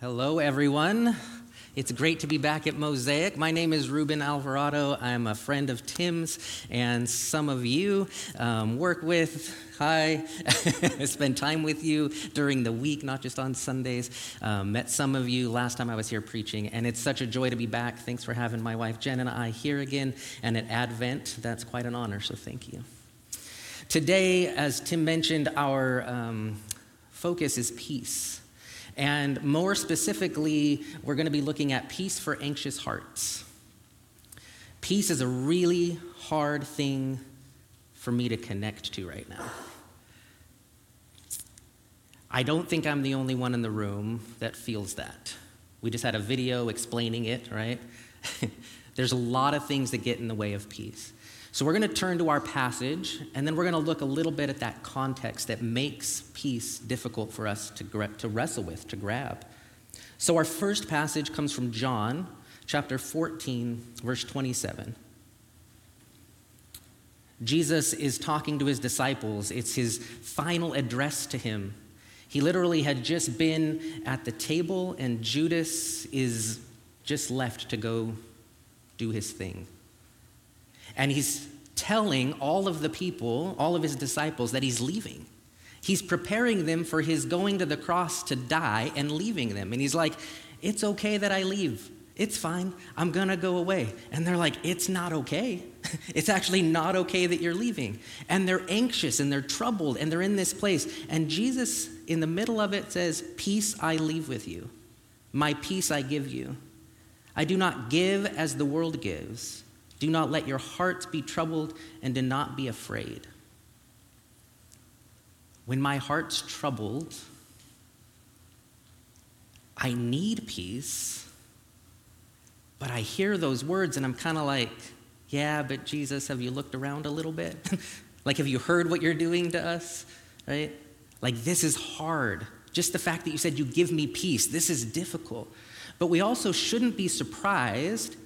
Hello, everyone. It's great to be back at Mosaic. My name is Ruben Alvarado. I'm a friend of Tim's, and some of you um, work with. Hi, spend time with you during the week, not just on Sundays. Um, met some of you last time I was here preaching, and it's such a joy to be back. Thanks for having my wife Jen and I here again. And at Advent, that's quite an honor, so thank you. Today, as Tim mentioned, our um, focus is peace. And more specifically, we're going to be looking at peace for anxious hearts. Peace is a really hard thing for me to connect to right now. I don't think I'm the only one in the room that feels that. We just had a video explaining it, right? There's a lot of things that get in the way of peace. So we're going to turn to our passage, and then we're going to look a little bit at that context that makes peace difficult for us to, to wrestle with, to grab. So our first passage comes from John chapter 14, verse 27. Jesus is talking to his disciples. It's his final address to him. He literally had just been at the table, and Judas is just left to go do his thing. And he's telling all of the people, all of his disciples, that he's leaving. He's preparing them for his going to the cross to die and leaving them. And he's like, It's okay that I leave. It's fine. I'm going to go away. And they're like, It's not okay. it's actually not okay that you're leaving. And they're anxious and they're troubled and they're in this place. And Jesus, in the middle of it, says, Peace I leave with you. My peace I give you. I do not give as the world gives. Do not let your hearts be troubled and do not be afraid. When my heart's troubled, I need peace, but I hear those words and I'm kind of like, yeah, but Jesus, have you looked around a little bit? like, have you heard what you're doing to us? Right? Like, this is hard. Just the fact that you said you give me peace, this is difficult. But we also shouldn't be surprised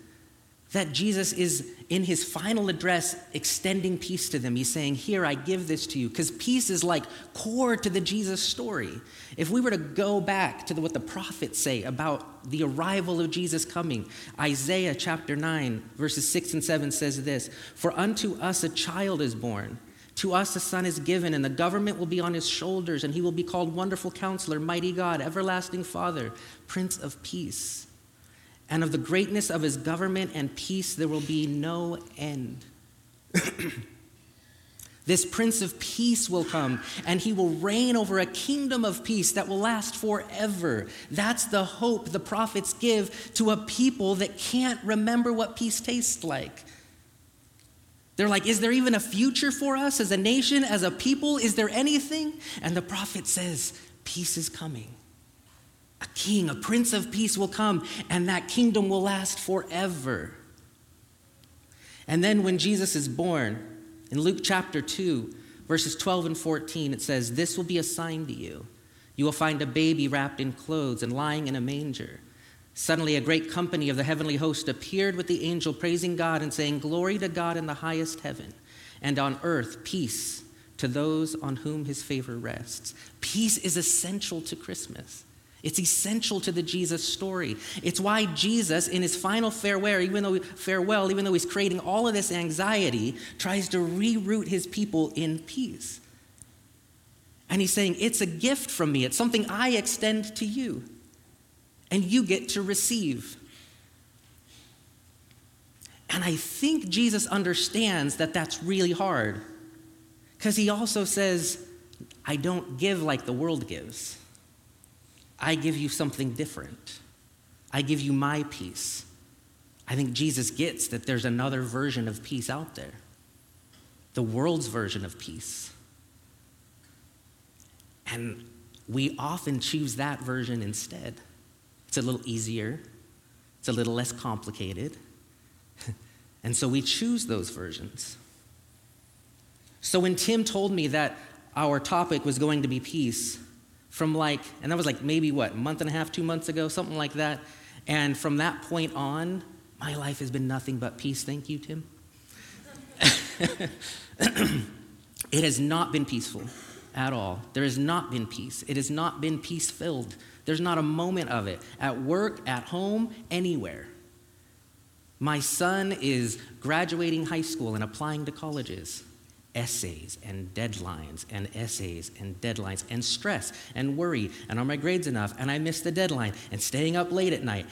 that Jesus is in his final address extending peace to them. He's saying, Here, I give this to you. Because peace is like core to the Jesus story. If we were to go back to the, what the prophets say about the arrival of Jesus coming, Isaiah chapter 9, verses 6 and 7 says this For unto us a child is born. To us a son is given, and the government will be on his shoulders, and he will be called Wonderful Counselor, Mighty God, Everlasting Father, Prince of Peace and of the greatness of his government and peace there will be no end. this Prince of Peace will come, and he will reign over a kingdom of peace that will last forever. That's the hope the prophets give to a people that can't remember what peace tastes like. They're like, Is there even a future for us as a nation, as a people? Is there anything? And the prophet says, Peace is coming. A king, a prince of peace will come, and that kingdom will last forever. And then when Jesus is born, in Luke chapter 2, verses 12 and 14, it says, This will be a sign to you. You will find a baby wrapped in clothes and lying in a manger. Suddenly, a great company of the heavenly host appeared with the angel, praising God and saying, Glory to God in the highest heaven, and on earth, peace to those on whom his favor rests. Peace is essential to Christmas. It's essential to the Jesus story. It's why Jesus, in his final farewell, even though farewell, even though he's creating all of this anxiety, tries to reroute his people in peace. And he's saying, It's a gift from me. It's something I extend to you. And you get to receive. And I think Jesus understands that that's really hard. Because he also says, I don't give like the world gives. I give you something different. I give you my peace. I think Jesus gets that there's another version of peace out there, the world's version of peace. And we often choose that version instead. It's a little easier, it's a little less complicated. and so we choose those versions. So when Tim told me that our topic was going to be peace, from like, and that was like maybe what, month and a half, two months ago, something like that. And from that point on, my life has been nothing but peace. Thank you, Tim. it has not been peaceful at all. There has not been peace. It has not been peace filled There's not a moment of it at work, at home, anywhere. My son is graduating high school and applying to colleges. Essays and deadlines and essays and deadlines and stress and worry and are my grades enough and I missed the deadline and staying up late at night.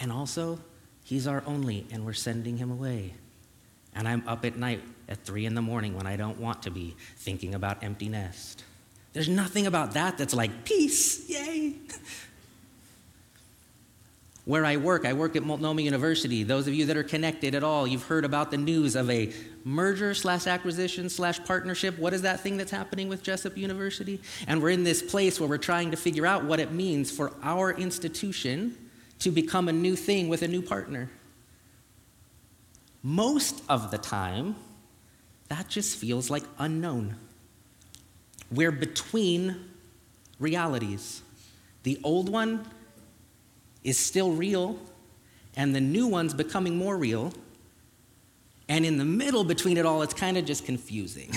And also, he's our only and we're sending him away. And I'm up at night at three in the morning when I don't want to be thinking about empty nest. There's nothing about that that's like peace, yay. Where I work, I work at Multnomah University. Those of you that are connected at all, you've heard about the news of a merger slash acquisition slash partnership. What is that thing that's happening with Jessup University? And we're in this place where we're trying to figure out what it means for our institution to become a new thing with a new partner. Most of the time, that just feels like unknown. We're between realities. The old one is still real, and the new one's becoming more real. And in the middle between it all, it's kind of just confusing.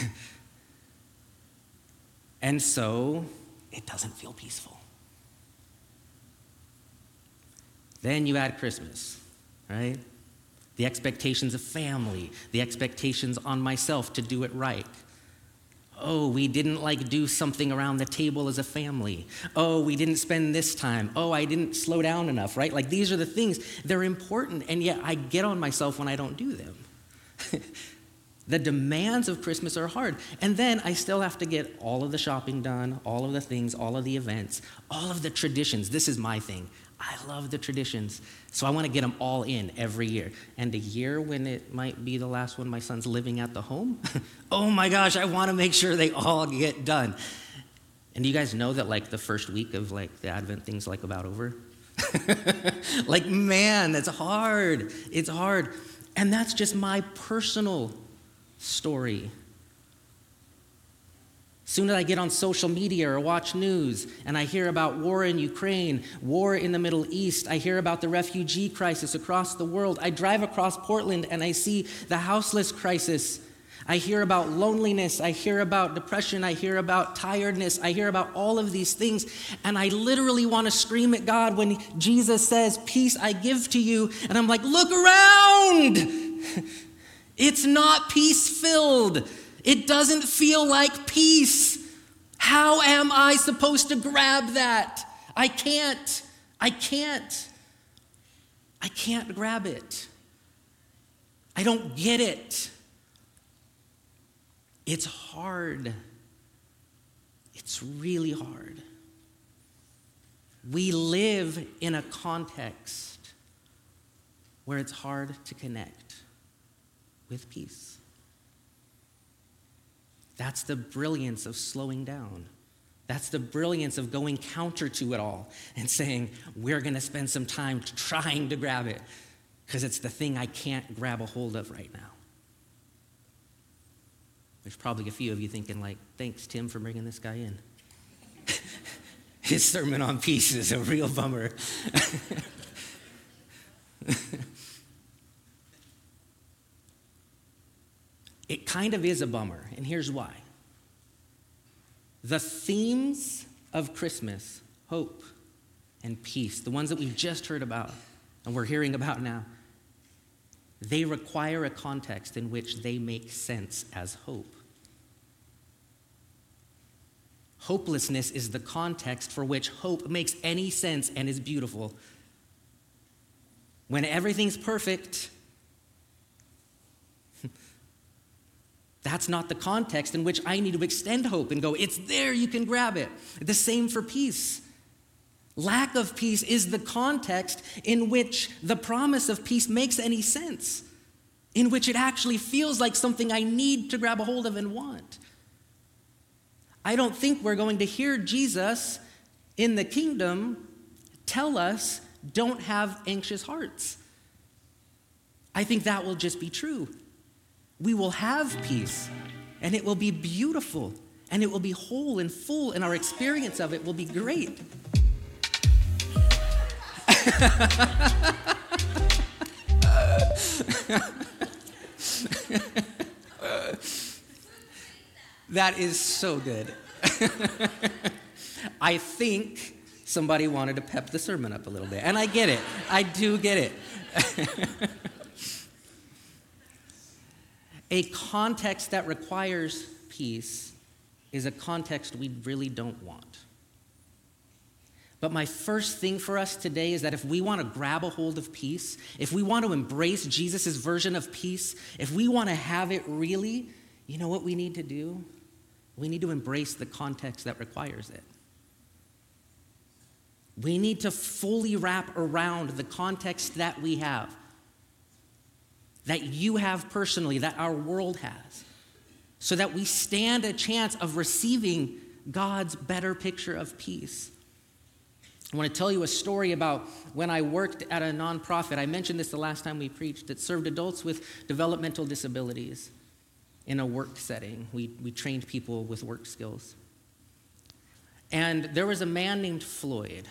and so it doesn't feel peaceful. Then you add Christmas, right? The expectations of family, the expectations on myself to do it right. Oh, we didn't like do something around the table as a family. Oh, we didn't spend this time. Oh, I didn't slow down enough, right? Like these are the things, they're important, and yet I get on myself when I don't do them. the demands of Christmas are hard. And then I still have to get all of the shopping done, all of the things, all of the events, all of the traditions. This is my thing. I love the traditions. So I want to get them all in every year. And a year when it might be the last one my son's living at the home, oh my gosh, I want to make sure they all get done. And do you guys know that like the first week of like the Advent thing's like about over? like, man, that's hard. It's hard. And that's just my personal story. Soon as I get on social media or watch news and I hear about war in Ukraine, war in the Middle East, I hear about the refugee crisis across the world. I drive across Portland and I see the houseless crisis. I hear about loneliness. I hear about depression. I hear about tiredness. I hear about all of these things. And I literally want to scream at God when Jesus says, Peace I give to you. And I'm like, Look around! It's not peace filled. It doesn't feel like peace. How am I supposed to grab that? I can't. I can't. I can't grab it. I don't get it. It's hard. It's really hard. We live in a context where it's hard to connect with peace. That's the brilliance of slowing down. That's the brilliance of going counter to it all and saying, we're going to spend some time trying to grab it because it's the thing I can't grab a hold of right now. There's probably a few of you thinking, like, thanks, Tim, for bringing this guy in. His sermon on peace is a real bummer. It kind of is a bummer, and here's why. The themes of Christmas, hope and peace, the ones that we've just heard about and we're hearing about now, they require a context in which they make sense as hope. Hopelessness is the context for which hope makes any sense and is beautiful. When everything's perfect, That's not the context in which I need to extend hope and go, it's there, you can grab it. The same for peace. Lack of peace is the context in which the promise of peace makes any sense, in which it actually feels like something I need to grab a hold of and want. I don't think we're going to hear Jesus in the kingdom tell us, don't have anxious hearts. I think that will just be true we will have peace and it will be beautiful and it will be whole and full and our experience of it will be great. that is so good. I think somebody wanted to pep the sermon up a little bit. And I get it. I do get it. a context that requires peace is a context we really don't want. But my first thing for us today is that if we want to grab a hold of peace, if we want to embrace Jesus' version of peace, if we want to have it really, you know what we need to do? We need to embrace the context that requires it. We need to fully wrap around the context that we have, that you have personally, that our world has, so that we stand a chance of receiving God's better picture of peace. I want to tell you a story about when I worked at a nonprofit. I mentioned this the last time we preached that served adults with developmental disabilities in a work setting. We, we trained people with work skills. And there was a man named Floyd.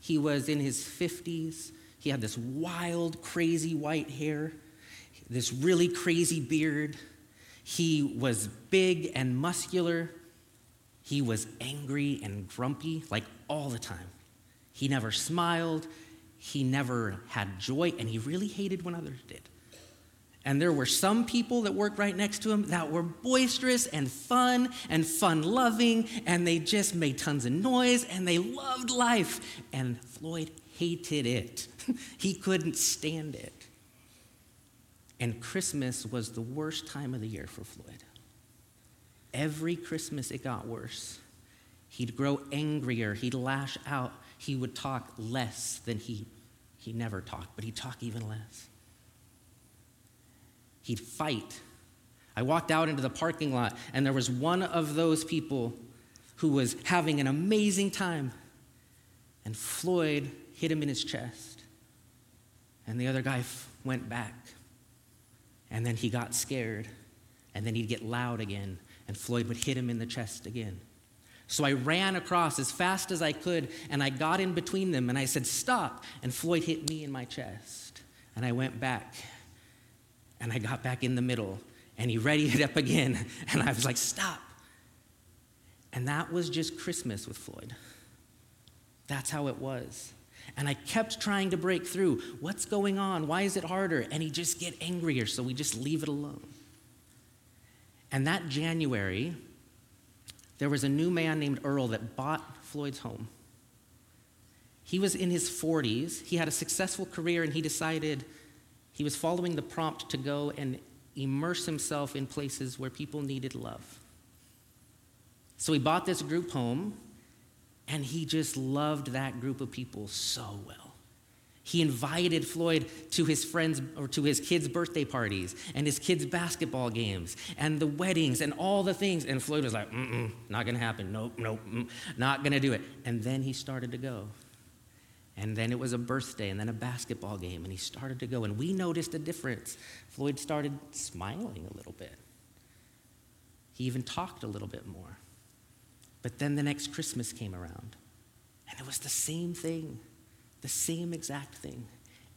He was in his 50s. He had this wild, crazy white hair, this really crazy beard. He was big and muscular. He was angry and grumpy, like all the time. He never smiled, he never had joy, and he really hated when others did. And there were some people that worked right next to him that were boisterous and fun and fun loving, and they just made tons of noise and they loved life. And Floyd hated it, he couldn't stand it. And Christmas was the worst time of the year for Floyd. Every Christmas it got worse. He'd grow angrier, he'd lash out, he would talk less than he, he never talked, but he'd talk even less. He'd fight. I walked out into the parking lot, and there was one of those people who was having an amazing time, and Floyd hit him in his chest. And the other guy f- went back. And then he got scared, and then he'd get loud again, and Floyd would hit him in the chest again. So I ran across as fast as I could and I got in between them and I said, Stop. And Floyd hit me in my chest. And I went back and I got back in the middle and he readied it up again. And I was like, Stop. And that was just Christmas with Floyd. That's how it was. And I kept trying to break through. What's going on? Why is it harder? And he just get angrier, so we just leave it alone. And that January, there was a new man named Earl that bought Floyd's home. He was in his 40s, he had a successful career, and he decided he was following the prompt to go and immerse himself in places where people needed love. So he bought this group home, and he just loved that group of people so well. He invited Floyd to his friends or to his kids' birthday parties and his kids' basketball games and the weddings and all the things. And Floyd was like, mm not gonna happen. Nope, nope, mm, not gonna do it. And then he started to go. And then it was a birthday and then a basketball game, and he started to go. And we noticed a difference. Floyd started smiling a little bit. He even talked a little bit more. But then the next Christmas came around, and it was the same thing. The same exact thing.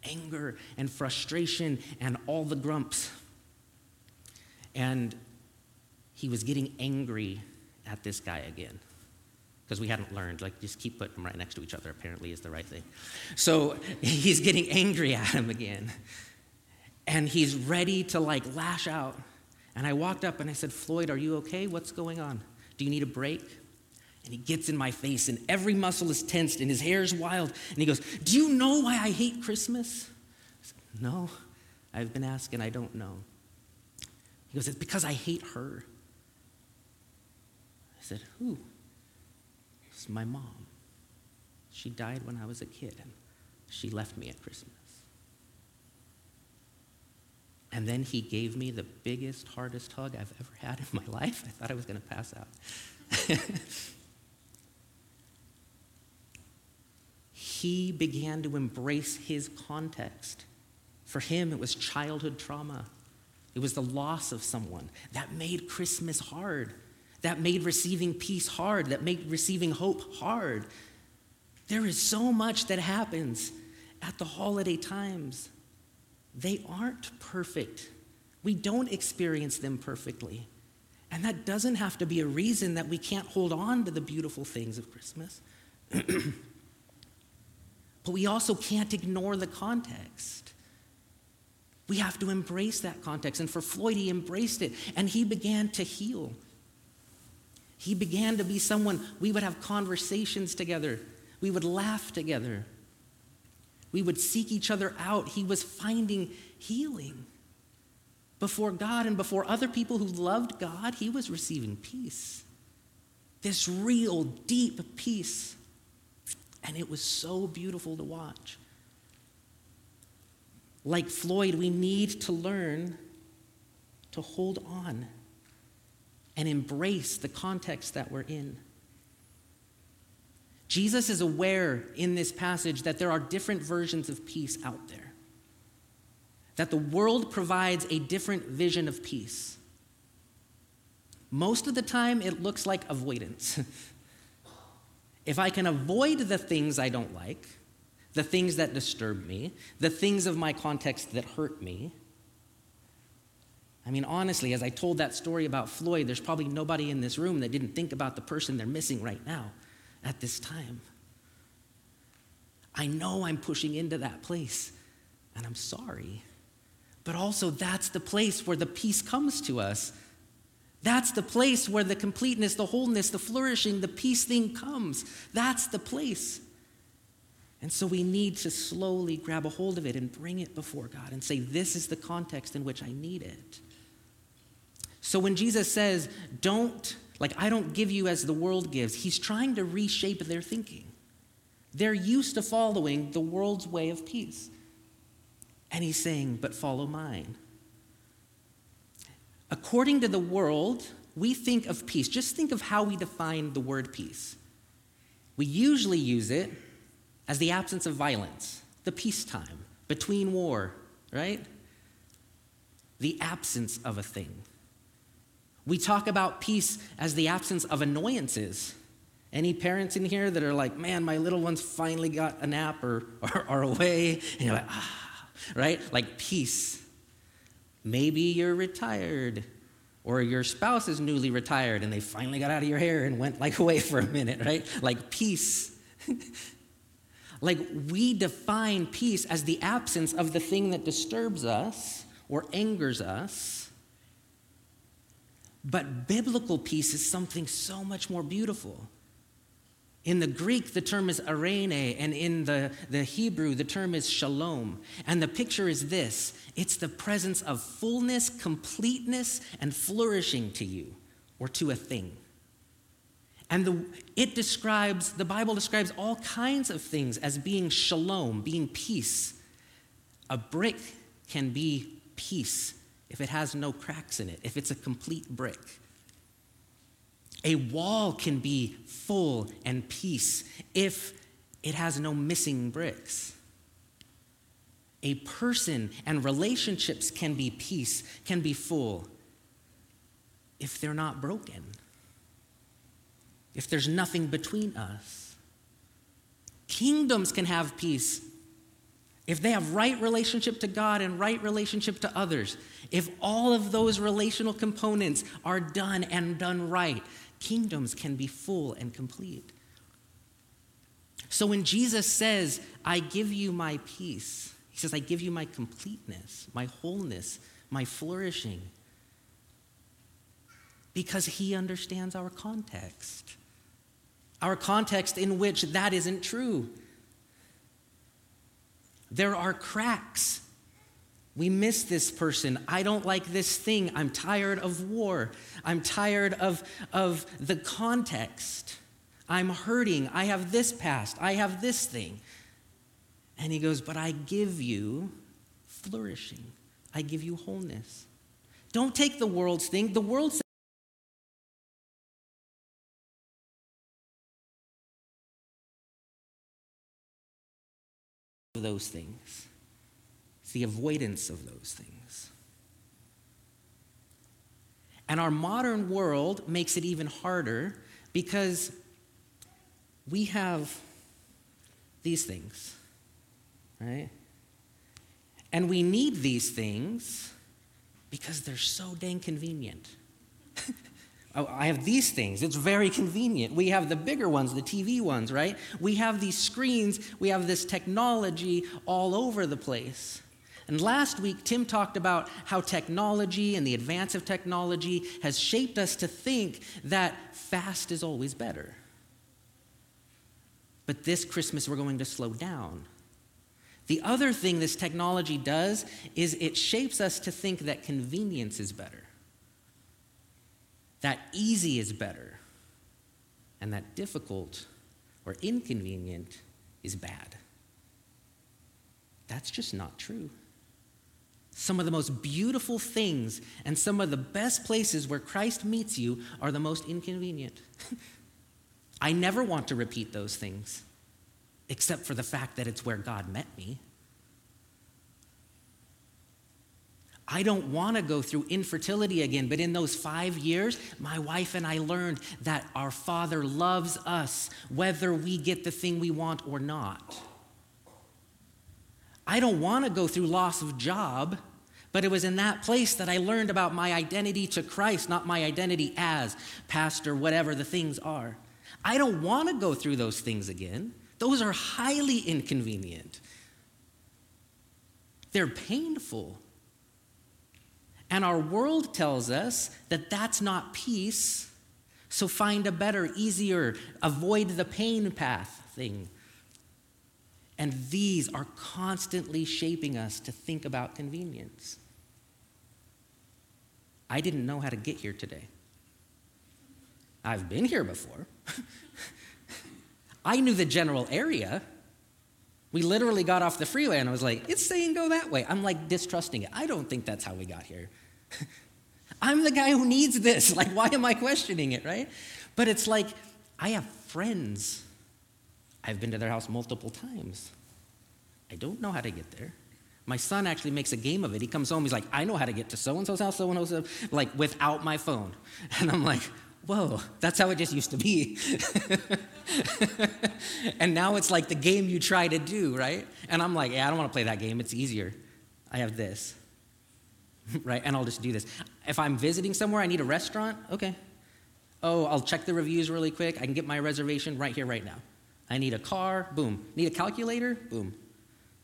Anger and frustration and all the grumps. And he was getting angry at this guy again because we hadn't learned like just keep putting them right next to each other apparently is the right thing. So he's getting angry at him again. And he's ready to like lash out. And i walked up and i said floyd are you okay? What's going on? Do you need a break and he gets in my face, and every muscle is tensed, and his hair is wild. And he goes, Do you know why I hate Christmas? I said, No, I've been asking, I don't know. He goes, It's because I hate her. I said, Who? It's my mom. She died when I was a kid, and she left me at Christmas. And then he gave me the biggest, hardest hug I've ever had in my life. I thought I was going to pass out. he began to embrace his context. For him, it was childhood trauma, it was the loss of someone that made Christmas hard, that made receiving peace hard, that made receiving hope hard. There is so much that happens at the holiday times. They aren't perfect. We don't experience them perfectly. And that doesn't have to be a reason that we can't hold on to the beautiful things of Christmas. but we also can't ignore the context. We have to embrace that context. And for Floyd, he embraced it and he began to heal. He began to be someone we would have conversations together, we would laugh together, we would seek each other out. He was finding healing. Before God and before other people who loved God, he was receiving peace. This real, deep peace. And it was so beautiful to watch. Like Floyd, we need to learn to hold on and embrace the context that we're in. Jesus is aware in this passage that there are different versions of peace out there that the world provides a different vision of peace. Most of the time, it looks like avoidance. if I can avoid the things I don't like, the things that disturb me, the things of my context that hurt me, I mean, honestly, as I told that story about Floyd, there's probably nobody in this room that didn't think about the person they're missing right now at this time. I know I'm pushing into that place, and I'm sorry. But also, that's the place where the peace comes to us. That's the place where the completeness, the wholeness, the flourishing, the peace thing comes. That's the place. And so we need to slowly grab a hold of it and bring it before God and say, This is the context in which I need it. So when Jesus says, Don't, like, I don't give you as the world gives, he's trying to reshape their thinking. They're used to following the world's way of peace. And he's saying, But follow mine. According to the world, we think of peace. Just think of how we define the word peace. We usually use it as the absence of violence, the peacetime, between war, right? The absence of a thing. We talk about peace as the absence of annoyances. Any parents in here that are like, man, my little one's finally got a nap or are away? And you're like, ah right? Like peace. Maybe you're retired or your spouse is newly retired and they finally got out of your hair and went like away for a minute, right? Like peace. like we define peace as the absence of the thing that disturbs us or angers us. But biblical peace is something so much more beautiful. In the Greek, the term is eirene, and in the, the Hebrew, the term is shalom. And the picture is this it's the presence of fullness, completeness, and flourishing to you or to a thing. And the, it describes, the Bible describes all kinds of things as being shalom, being peace. A brick can be peace if it has no cracks in it, if it's a complete brick. A wall can be full and peace if it has no missing bricks. A person and relationships can be peace, can be full if they're not broken, if there's nothing between us. Kingdoms can have peace if they have right relationship to God and right relationship to others. If all of those relational components are done and done right, kingdoms can be full and complete. So when Jesus says, I give you my peace, he says, I give you my completeness, my wholeness, my flourishing, because he understands our context. Our context in which that isn't true. There are cracks we miss this person. I don't like this thing. I'm tired of war. I'm tired of, of the context. I'm hurting. I have this past. I have this thing. And he goes, But I give you flourishing. I give you wholeness. Don't take the world's thing. The world says, those things the avoidance of those things. And our modern world makes it even harder because we have these things, right? And we need these things because they're so dang convenient. Oh, I have these things. It's very convenient. We have the bigger ones, the TV ones, right? We have these screens, we have this technology all over the place. And last week, Tim talked about how technology and the advance of technology has shaped us to think that fast is always better. But this Christmas, we're going to slow down. The other thing this technology does is it shapes us to think that convenience is better that easy is better, and that difficult or inconvenient is bad. That's just not true. Some of the most beautiful things and some of the best places where Christ meets you are the most inconvenient. I never want to repeat those things, except for the fact that it's where God met me. I don't want to go through infertility again, but in those five years, my wife and I learned that our Father loves us whether we get the thing we want or not. I don't want to go through loss of job, but it was in that place that I learned about my identity to Christ, not my identity as pastor, whatever the things are. I don't want to go through those things again. Those are highly inconvenient, they're painful. And our world tells us that that's not peace. So find a better, easier, avoid the pain path thing. And these are constantly shaping us to think about convenience. I didn't know how to get here today. I've been here before. I knew the general area. We literally got off the freeway and I was like, it's saying go that way. I'm like distrusting it. I don't think that's how we got here. I'm the guy who needs this. Like, why am I questioning it, right? But it's like, I have friends. I've been to their house multiple times. I don't know how to get there. My son actually makes a game of it. He comes home, he's like, I know how to get to so and so's house, so and so's, house like without my phone. And I'm like, whoa, that's how it just used to be. and now it's like the game you try to do, right? And I'm like, yeah, I don't want to play that game. It's easier. I have this, right? And I'll just do this. If I'm visiting somewhere, I need a restaurant, okay. Oh, I'll check the reviews really quick. I can get my reservation right here, right now. I need a car, boom. Need a calculator, boom.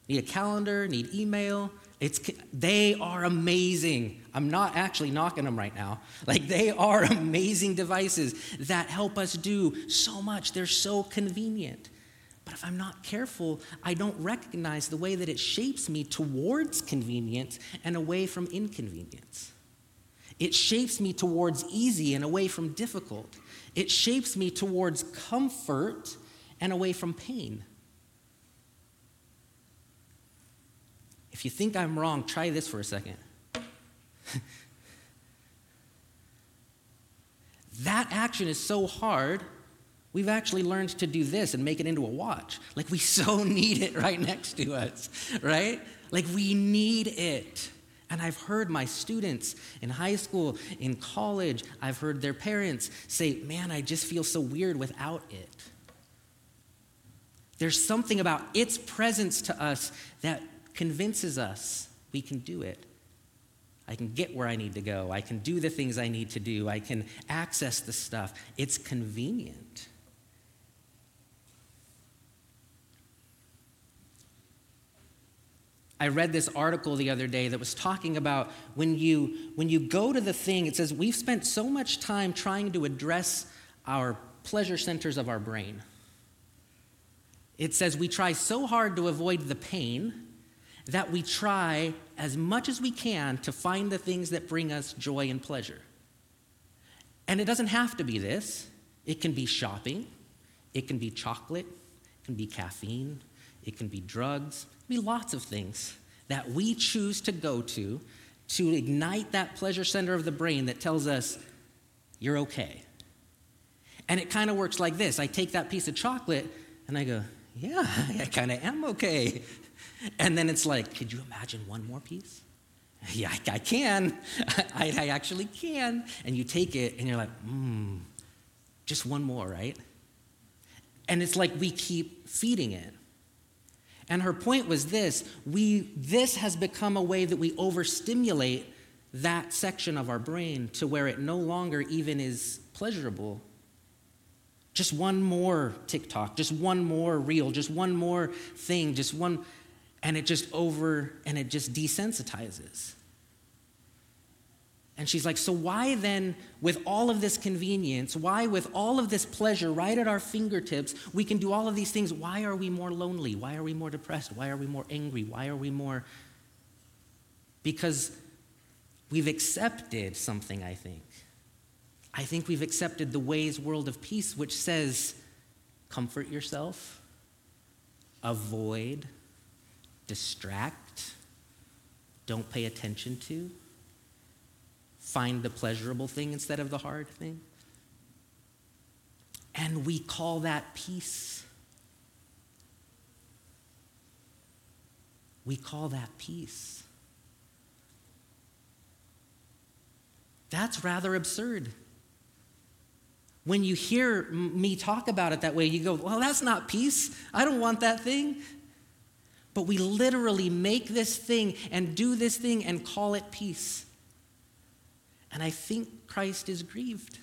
Need a calendar, need email, it's, they are amazing. I'm not actually knocking them right now. Like, they are amazing devices that help us do so much. They're so convenient. But if I'm not careful, I don't recognize the way that it shapes me towards convenience and away from inconvenience. It shapes me towards easy and away from difficult. It shapes me towards comfort and away from pain. If you think I'm wrong, try this for a second. that action is so hard, we've actually learned to do this and make it into a watch. Like we so need it right next to us, right? Like we need it. And I've heard my students in high school, in college, I've heard their parents say, Man, I just feel so weird without it. There's something about its presence to us that convinces us we can do it. I can get where I need to go. I can do the things I need to do. I can access the stuff. It's convenient. I read this article the other day that was talking about when you when you go to the thing it says we've spent so much time trying to address our pleasure centers of our brain. It says we try so hard to avoid the pain that we try as much as we can to find the things that bring us joy and pleasure. And it doesn't have to be this, it can be shopping, it can be chocolate, it can be caffeine, it can be drugs, it can be lots of things that we choose to go to to ignite that pleasure center of the brain that tells us you're okay. And it kind of works like this. I take that piece of chocolate and I go, yeah, I kind of am okay. And then it's like, could you imagine one more piece? Yeah, I, I can. I, I, actually can. And you take it and you're like, hmm, just one more, right? And it's like we keep feeding it. And her point was this we, this has become a way that we overstimulate that section of our brain to where it no longer even is pleasurable. Just one more TikTok, just one more reel, just one more thing, just one, and it just over, and it just desensitizes. And she's like, So why then, with all of this convenience, why with all of this pleasure right at our fingertips, we can do all of these things, why are we more lonely? Why are we more depressed? Why are we more angry? Why are we more. Because we've accepted something, I think. I think we've accepted the ways world of peace, which says, comfort yourself, avoid, distract, don't pay attention to find the pleasurable thing instead of the hard thing. And we call that peace. We call that peace. That's rather absurd. When you hear me talk about it that way, you go, well, that's not peace. I don't want that thing. But we literally make this thing and do this thing and call it peace. And I think Christ is grieved.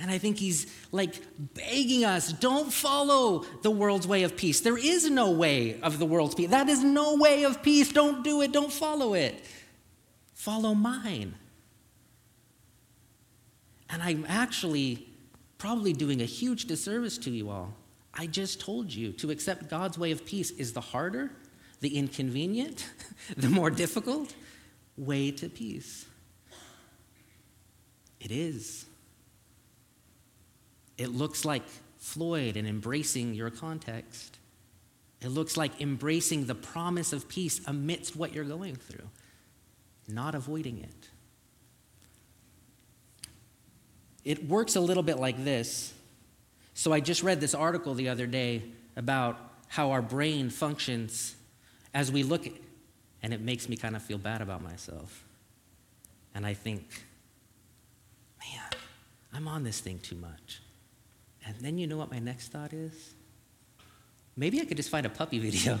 And I think he's like begging us don't follow the world's way of peace. There is no way of the world's peace. That is no way of peace. Don't do it. Don't follow it. Follow mine. And I'm actually probably doing a huge disservice to you all. I just told you to accept God's way of peace is the harder, the inconvenient, the more difficult way to peace. It is. It looks like Floyd and embracing your context. It looks like embracing the promise of peace amidst what you're going through, not avoiding it. It works a little bit like this. So I just read this article the other day about how our brain functions as we look at, and it makes me kind of feel bad about myself. And I think, man, I'm on this thing too much. And then you know what my next thought is? Maybe I could just find a puppy video.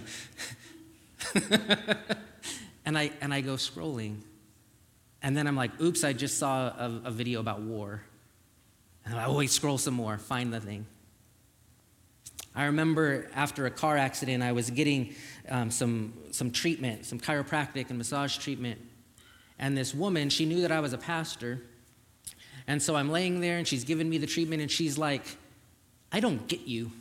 and, I, and I go scrolling. And then I'm like, oops, I just saw a, a video about war. And I always scroll some more, find the thing. I remember after a car accident, I was getting um, some, some treatment, some chiropractic and massage treatment. And this woman, she knew that I was a pastor. And so I'm laying there and she's giving me the treatment and she's like, I don't get you.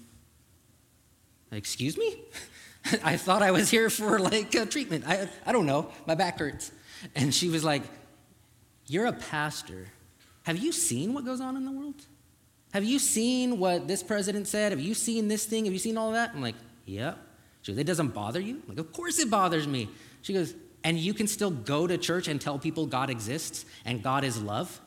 Excuse me? I thought I was here for like a treatment. I, I don't know. My back hurts. And she was like, You're a pastor. Have you seen what goes on in the world? Have you seen what this president said? Have you seen this thing? Have you seen all that? I'm like, Yep. She goes, It doesn't bother you? I'm like, Of course it bothers me. She goes, And you can still go to church and tell people God exists and God is love?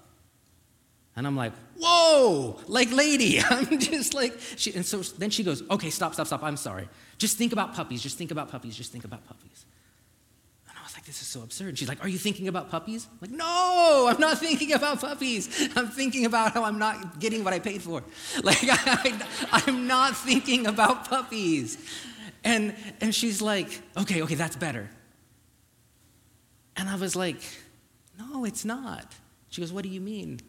And I'm like, whoa, like lady. I'm just like, she, and so then she goes, okay, stop, stop, stop. I'm sorry. Just think about puppies. Just think about puppies. Just think about puppies. And was like, this is so absurd. she's like, are you thinking about puppies? I'm like, no, I'm not thinking about puppies. I'm thinking about how I'm not getting what I paid for. Like, I, I'm not thinking about puppies. And, and she's like, okay, okay, that's better. And I was like, no, it's not. She goes, what do you mean?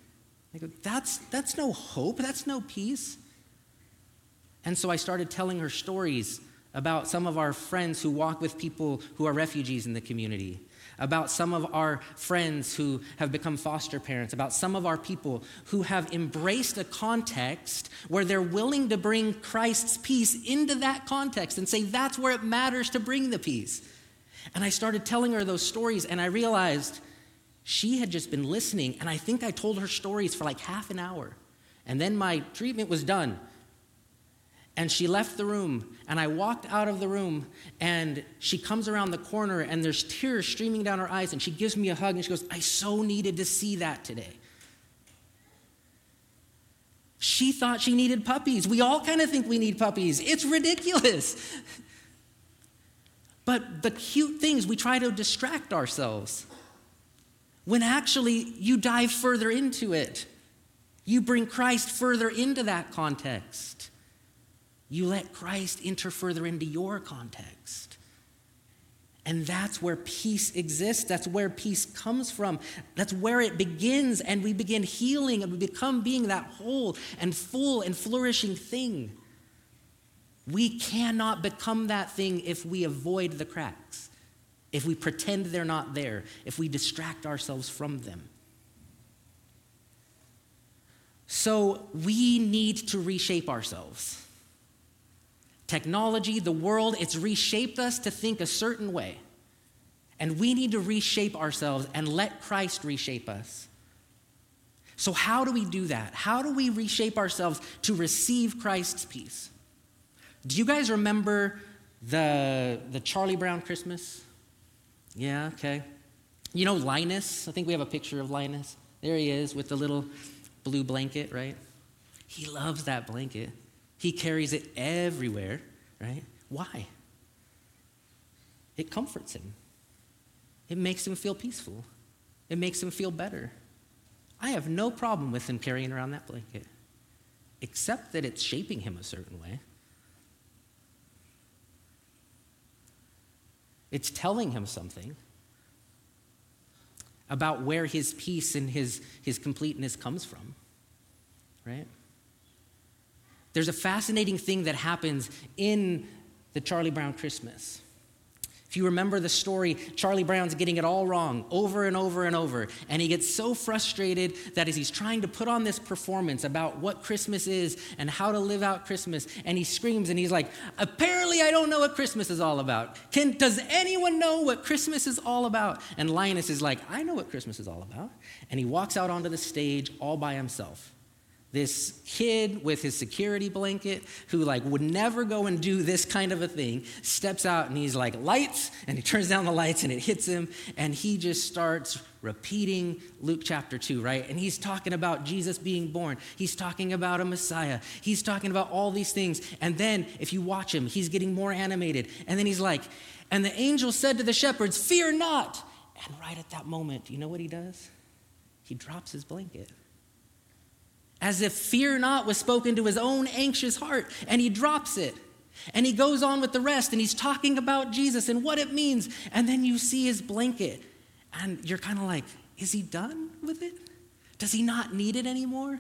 I go, that's, that's no hope, that's no peace. And so I started telling her stories about some of our friends who walk with people who are refugees in the community, about some of our friends who have become foster parents, about some of our people who have embraced a context where they're willing to bring Christ's peace into that context and say that's where it matters to bring the peace. And I started telling her those stories, and I realized she had just been listening, and I think I told her stories for like half an hour. And then my treatment was done. And she left the room, and I walked out of the room, and she comes around the corner, and there's tears streaming down her eyes, and she gives me a hug, and she goes, I so needed to see that today. She thought she needed puppies. We all kind of think we need puppies. It's ridiculous. But the cute things, we try to distract ourselves when actually you dive further into it. You bring Christ further into that context. You let Christ enter further into your context. And that's where peace exists. That's where peace comes from. That's where it begins. And we begin healing and we become being that whole and full and flourishing thing. We cannot become that thing if we avoid the cracks, if we pretend they're not there, if we distract ourselves from them. So we need to reshape ourselves. Technology, the world, it's reshaped us to think a certain way. And we need to reshape ourselves and let Christ reshape us. So, how do we do that? How do we reshape ourselves to receive Christ's peace? Do you guys remember the, the Charlie Brown Christmas? Yeah, okay. You know Linus? I think we have a picture of Linus. There he is with the little blue blanket, right? He loves that blanket. He carries it everywhere, right? Why? It comforts him, it makes him feel peaceful, it makes him feel better. I have no problem with him carrying around that blanket, except that it's shaping him a certain way. It's telling him something about where his peace and his, his completeness comes from, right? There's a fascinating thing that happens in the Charlie Brown Christmas. If you remember the story, Charlie Brown's getting it all wrong over and over and over. And he gets so frustrated that as he's trying to put on this performance about what Christmas is and how to live out Christmas, and he screams and he's like, Apparently, I don't know what Christmas is all about. Can, does anyone know what Christmas is all about? And Linus is like, I know what Christmas is all about. And he walks out onto the stage all by himself this kid with his security blanket who like would never go and do this kind of a thing steps out and he's like lights and he turns down the lights and it hits him and he just starts repeating luke chapter 2 right? And he's talking about jesus being born. He's talking about a messiah. He's talking about all these things. And then if you watch him he's getting more animated. And then he's like and the angel said to the shepherds fear not and right at that moment you know what he does? He drops his blanket as if fear not was spoken to his own anxious heart, and he drops it. And he goes on with the rest, and he's talking about Jesus and what it means. And then you see his blanket, and you're kind of like, is he done with it? Does he not need it anymore?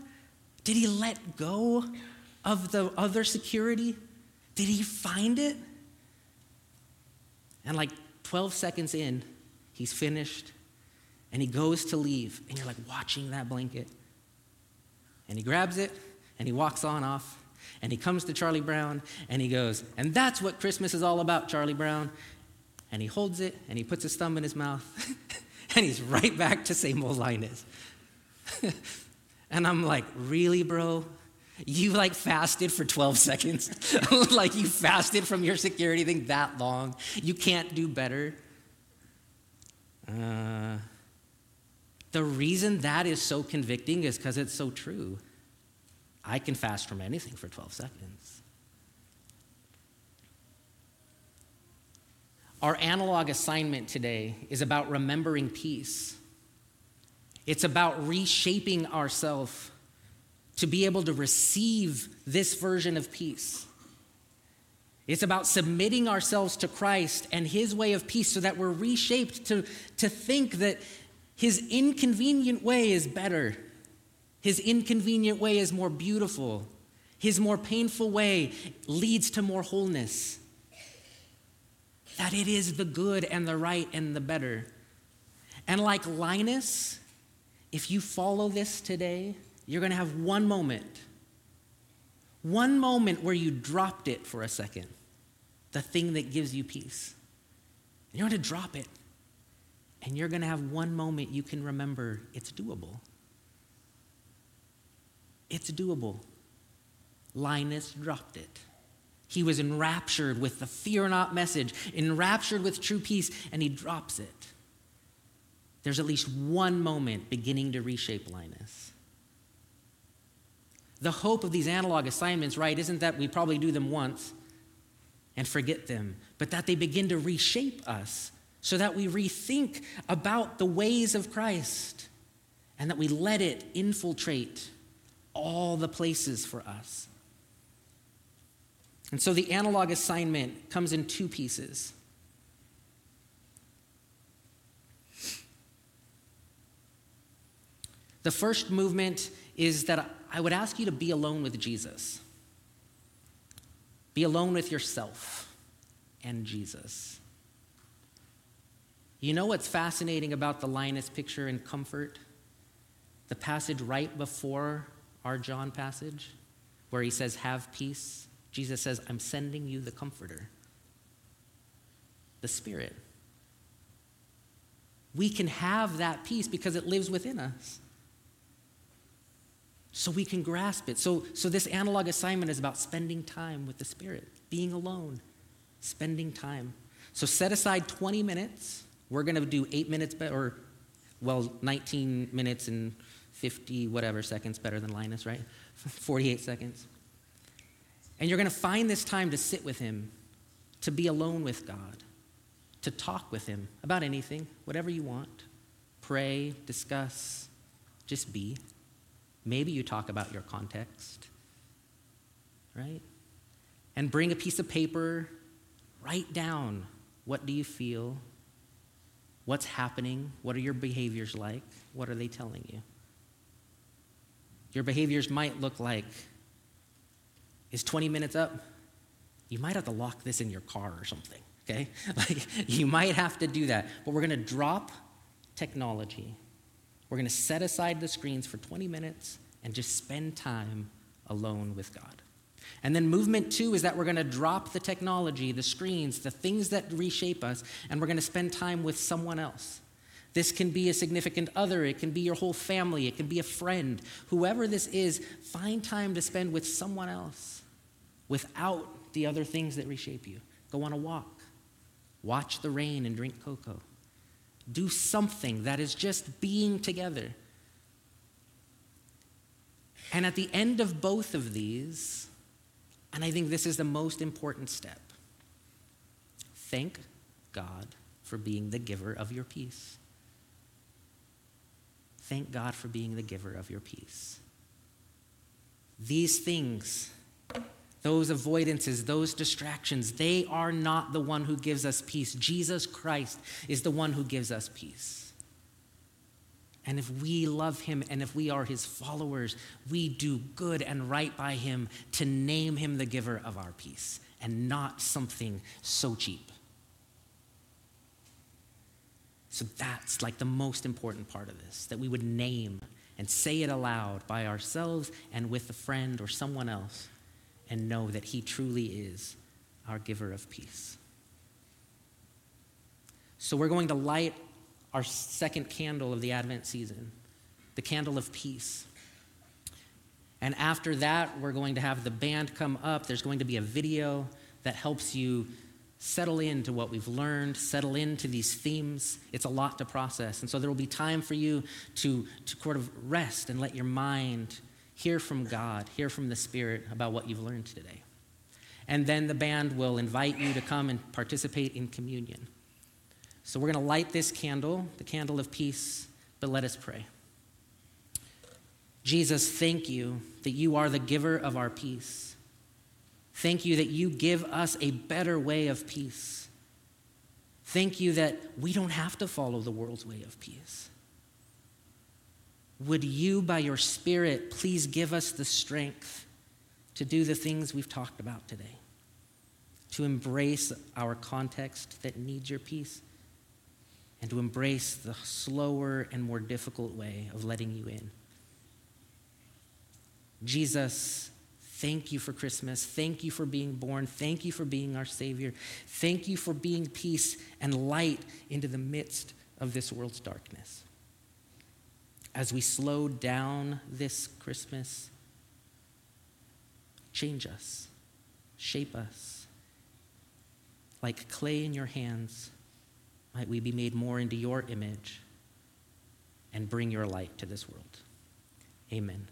Did he let go of the other security? Did he find it? And like 12 seconds in, he's finished, and he goes to leave, and you're like watching that blanket. And he grabs it and he walks on off and he comes to Charlie Brown and he goes, And that's what Christmas is all about, Charlie Brown. And he holds it and he puts his thumb in his mouth and he's right back to same old Linus. and I'm like, Really, bro? You like fasted for 12 seconds? like you fasted from your security thing that long? You can't do better? Uh, the reason that is so convicting is because it's so true. I can fast from anything for 12 seconds. Our analog assignment today is about remembering peace. It's about reshaping ourselves to be able to receive this version of peace. It's about submitting ourselves to Christ and His way of peace so that we're reshaped to, to think that his inconvenient way is better. His inconvenient way is more beautiful. His more painful way leads to more wholeness. That it is the good and the right and the better. And like Linus, if you follow this today, you're going to have one moment. One moment where you dropped it for a second, the thing that gives you peace. you're going to drop it. And you're going to have one moment you can remember it's doable. It's doable. Linus dropped it. He was enraptured with the fear not message, enraptured with true peace, and he drops it. There's at least one moment beginning to reshape Linus. The hope of these analog assignments, right, isn't that we probably do them once and forget them, but that they begin to reshape us so that we rethink about the ways of Christ and that we let it infiltrate all the places for us. And so the analog assignment comes in two pieces. The first movement is that I would ask you to be alone with Jesus. Be alone with yourself and Jesus. You know what's fascinating about the Linus picture in comfort? The passage right before our John passage, where he says, Have peace. Jesus says, I'm sending you the Comforter, the Spirit. We can have that peace because it lives within us. So we can grasp it. So, so this analog assignment is about spending time with the Spirit, being alone, spending time. So set aside 20 minutes. We're going to do eight minutes, be- or well, 19 minutes and 50 whatever seconds better than Linus, right? 48 seconds. And you're going to find this time to sit with Him, to be alone with God, to talk with Him about anything, whatever you want. Pray, discuss, just be. Maybe you talk about your context, right? And bring a piece of paper, write down what do you feel? What's happening? What are your behaviors like? What are they telling you? Your behaviors might look like is 20 minutes up? You might have to lock this in your car or something, okay? Like, you might have to do that. But we're going to drop technology. We're going to set aside the screens for 20 minutes and just spend time alone with God. And then movement two is that we're going to drop the technology, the screens, the things that reshape us, and we're going to spend time with someone else. This can be a significant other, it can be your whole family, it can be a friend. Whoever this is, find time to spend with someone else without the other things that reshape you. Go on a walk, watch the rain and drink cocoa. Do something that is just being together. And at the end of both of these, and I think this is the most important step, thank God for being the giver of your peace. Thank God for being the giver of your peace. These things, those avoidances, those distractions, they are not the one who gives us peace. Jesus Christ is the one who gives us peace. And if we love him and if we are his followers, we do good and right by him to name him the giver of our peace and not something so cheap. So that's like the most important part of this that we would name and say it aloud by ourselves and with a friend or someone else and know that He truly is our giver of peace. So we're going to light our second candle of the Advent season, the candle of peace. And after that, we're going to have the band come up. There's going to be a video that helps you settle into what we've learned, settle into these themes. It's a lot to process. And so there will be time for you to, to sort of rest and let your mind hear from God, hear from the Spirit about what you've learned today. And then the band will invite you to come and participate in communion. So we're going to light this candle, the candle of peace, but let us pray. Jesus, thank you that you are the giver of our peace. Thank you that you give us a better way of peace. Thank you that we don't have to follow the world's way of peace. Would you, by your Spirit, please give us the strength to do the things we've talked about today? To embrace our context that needs your peace, and to embrace the slower and more difficult way of letting you in. Jesus, Thank you for Christmas. Thank you for being born. Thank you for being our Savior. Thank you for being peace and light into the midst of this world's darkness. As we slow down this Christmas, change us, shape us. Like clay in your hands, might we be made more into your image and bring your light to this world. Amen.